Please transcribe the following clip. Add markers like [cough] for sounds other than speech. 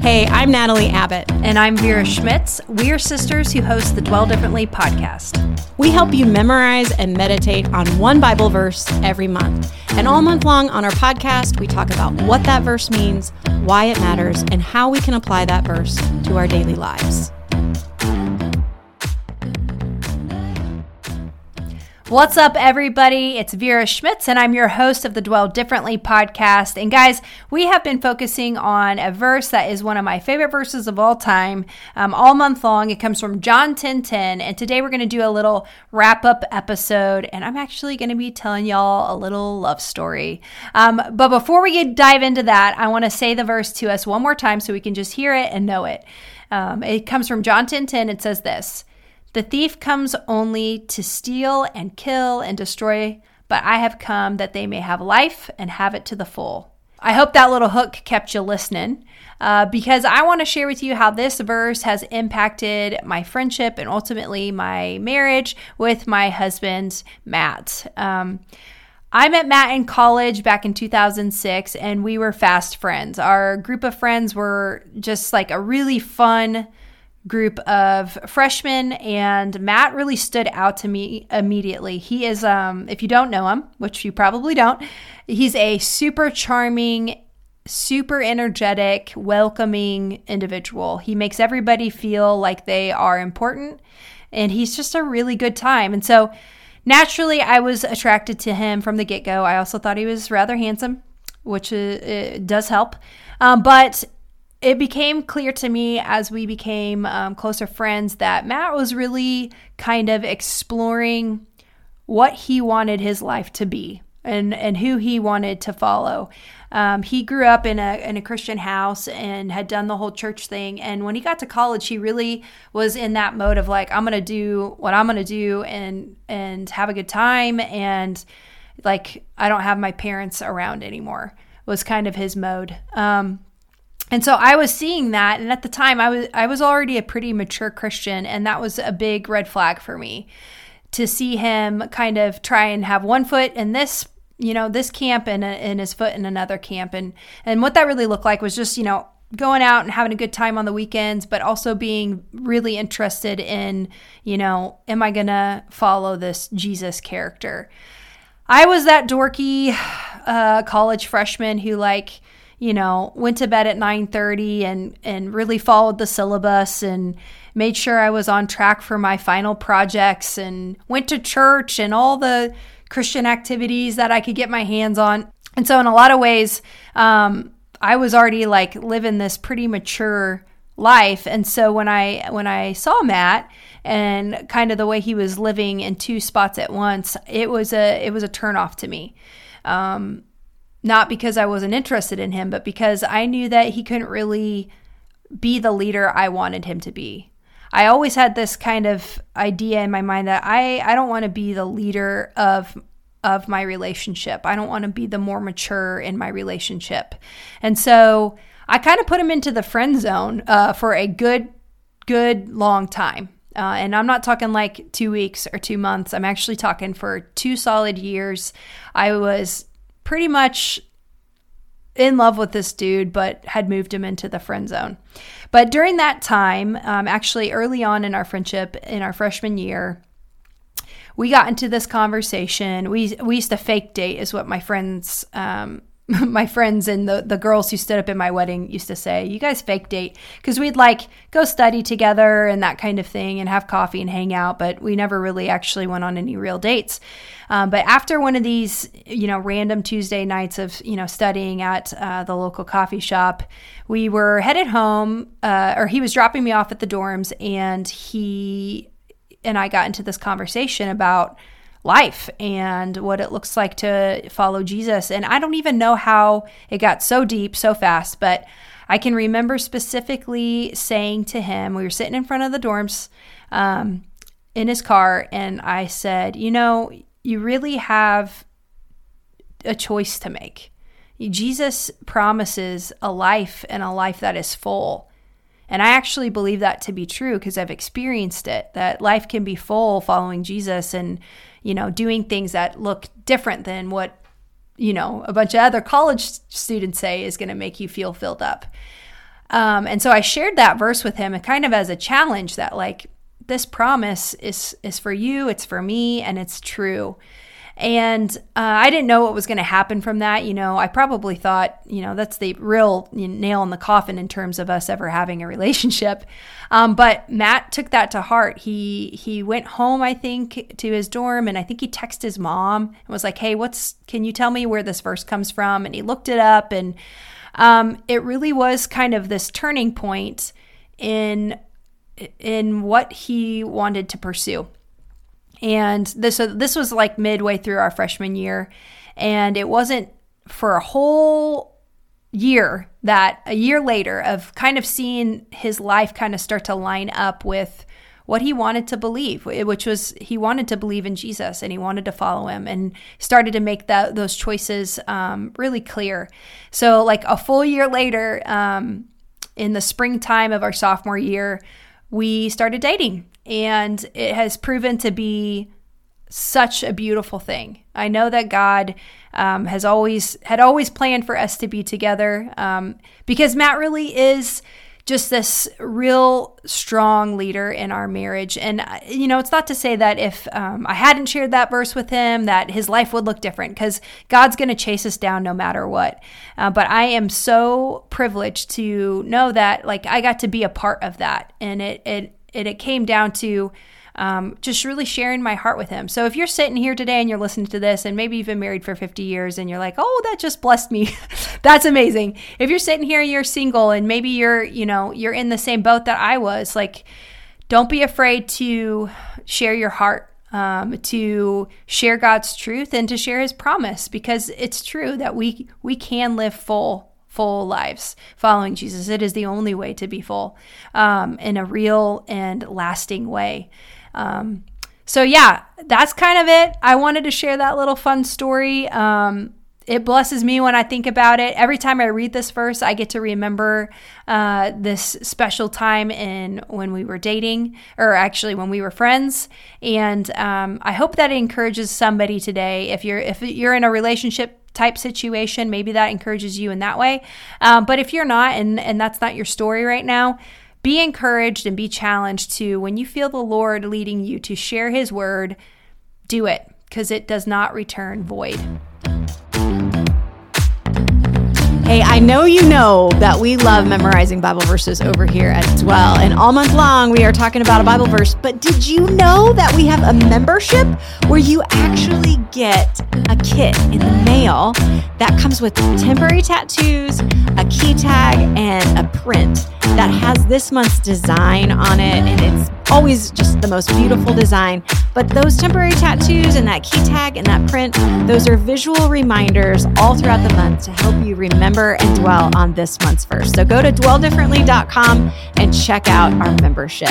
Hey, I'm Natalie Abbott. And I'm Vera Schmitz. We are sisters who host the Dwell Differently podcast. We help you memorize and meditate on one Bible verse every month. And all month long on our podcast, we talk about what that verse means, why it matters, and how we can apply that verse to our daily lives. What's up, everybody? It's Vera Schmitz, and I'm your host of the Dwell Differently podcast. And guys, we have been focusing on a verse that is one of my favorite verses of all time, um, all month long. It comes from John 10 10. And today we're going to do a little wrap up episode, and I'm actually going to be telling y'all a little love story. Um, but before we get, dive into that, I want to say the verse to us one more time so we can just hear it and know it. Um, it comes from John 10 10. It says this. The thief comes only to steal and kill and destroy, but I have come that they may have life and have it to the full. I hope that little hook kept you listening uh, because I want to share with you how this verse has impacted my friendship and ultimately my marriage with my husband, Matt. Um, I met Matt in college back in 2006 and we were fast friends. Our group of friends were just like a really fun, group of freshmen and Matt really stood out to me immediately. He is um if you don't know him, which you probably don't, he's a super charming, super energetic, welcoming individual. He makes everybody feel like they are important and he's just a really good time. And so naturally I was attracted to him from the get-go. I also thought he was rather handsome, which uh, does help. Um, but it became clear to me as we became um, closer friends that Matt was really kind of exploring what he wanted his life to be and, and who he wanted to follow. Um, he grew up in a, in a Christian house and had done the whole church thing. And when he got to college, he really was in that mode of like, I'm to do what I'm to do and, and have a good time. And like, I don't have my parents around anymore was kind of his mode. Um, and so I was seeing that and at the time I was I was already a pretty mature Christian and that was a big red flag for me to see him kind of try and have one foot in this you know this camp and, and his foot in another camp. And and what that really looked like was just you know going out and having a good time on the weekends but also being really interested in you know am I going to follow this Jesus character? I was that dorky uh, college freshman who like you know, went to bed at 9:30 and and really followed the syllabus and made sure I was on track for my final projects and went to church and all the Christian activities that I could get my hands on. And so in a lot of ways, um, I was already like living this pretty mature life. And so when I when I saw Matt and kind of the way he was living in two spots at once, it was a it was a turnoff to me. Um, not because I wasn't interested in him, but because I knew that he couldn't really be the leader I wanted him to be. I always had this kind of idea in my mind that I, I don't want to be the leader of of my relationship. I don't want to be the more mature in my relationship. And so I kind of put him into the friend zone uh, for a good, good long time. Uh, and I'm not talking like two weeks or two months. I'm actually talking for two solid years. I was pretty much in love with this dude, but had moved him into the friend zone. But during that time, um, actually early on in our friendship, in our freshman year, we got into this conversation. We we used to fake date, is what my friends um, [laughs] my friends and the, the girls who stood up in my wedding used to say, You guys fake date. Because we'd like go study together and that kind of thing and have coffee and hang out, but we never really actually went on any real dates. Um, but after one of these, you know, random Tuesday nights of, you know, studying at uh, the local coffee shop, we were headed home, uh, or he was dropping me off at the dorms, and he and I got into this conversation about life and what it looks like to follow Jesus. And I don't even know how it got so deep so fast, but I can remember specifically saying to him, we were sitting in front of the dorms um, in his car, and I said, You know, you really have a choice to make. Jesus promises a life and a life that is full. And I actually believe that to be true because I've experienced it that life can be full following Jesus and you know, doing things that look different than what, you know, a bunch of other college students say is going to make you feel filled up. Um, and so I shared that verse with him and kind of as a challenge that like this promise is is for you, it's for me, and it's true. And uh, I didn't know what was going to happen from that. You know, I probably thought, you know, that's the real nail in the coffin in terms of us ever having a relationship. [laughs] Um, but Matt took that to heart. He he went home, I think, to his dorm, and I think he texted his mom and was like, "Hey, what's? Can you tell me where this verse comes from?" And he looked it up, and um, it really was kind of this turning point in in what he wanted to pursue. And this so this was like midway through our freshman year, and it wasn't for a whole year that a year later of kind of seeing his life kind of start to line up with what he wanted to believe, which was he wanted to believe in Jesus and he wanted to follow him and started to make that those choices um, really clear. So, like a full year later, um, in the springtime of our sophomore year, we started dating, and it has proven to be such a beautiful thing. I know that God um, has always had always planned for us to be together um, because Matt really is just this real strong leader in our marriage. And, uh, you know, it's not to say that if um, I hadn't shared that verse with him, that his life would look different because God's going to chase us down no matter what. Uh, but I am so privileged to know that, like, I got to be a part of that. And it, it, it, it came down to, um, just really sharing my heart with him. So if you're sitting here today and you're listening to this, and maybe you've been married for 50 years and you're like, oh, that just blessed me, [laughs] that's amazing. If you're sitting here and you're single and maybe you're, you know, you're in the same boat that I was, like, don't be afraid to share your heart. Um, to share God's truth and to share His promise, because it's true that we we can live full full lives following Jesus. It is the only way to be full um, in a real and lasting way. Um, so, yeah, that's kind of it. I wanted to share that little fun story. Um, it blesses me when I think about it. Every time I read this verse, I get to remember uh, this special time in when we were dating, or actually when we were friends. And um, I hope that it encourages somebody today. If you're if you're in a relationship type situation, maybe that encourages you in that way. Um, but if you're not, and and that's not your story right now, be encouraged and be challenged to when you feel the Lord leading you to share His word, do it because it does not return void. Hey, I know you know that we love memorizing Bible verses over here as well. And all month long, we are talking about a Bible verse. But did you know that we have a membership where you actually get a kit in the mail that comes with temporary tattoos, a key tag, and a print that has this month's design on it? And it's always just the most beautiful design. But those temporary tattoos and that key tag and that print, those are visual reminders all throughout the month to help you remember and dwell on this month's verse. So go to dwelldifferently.com and check out our membership.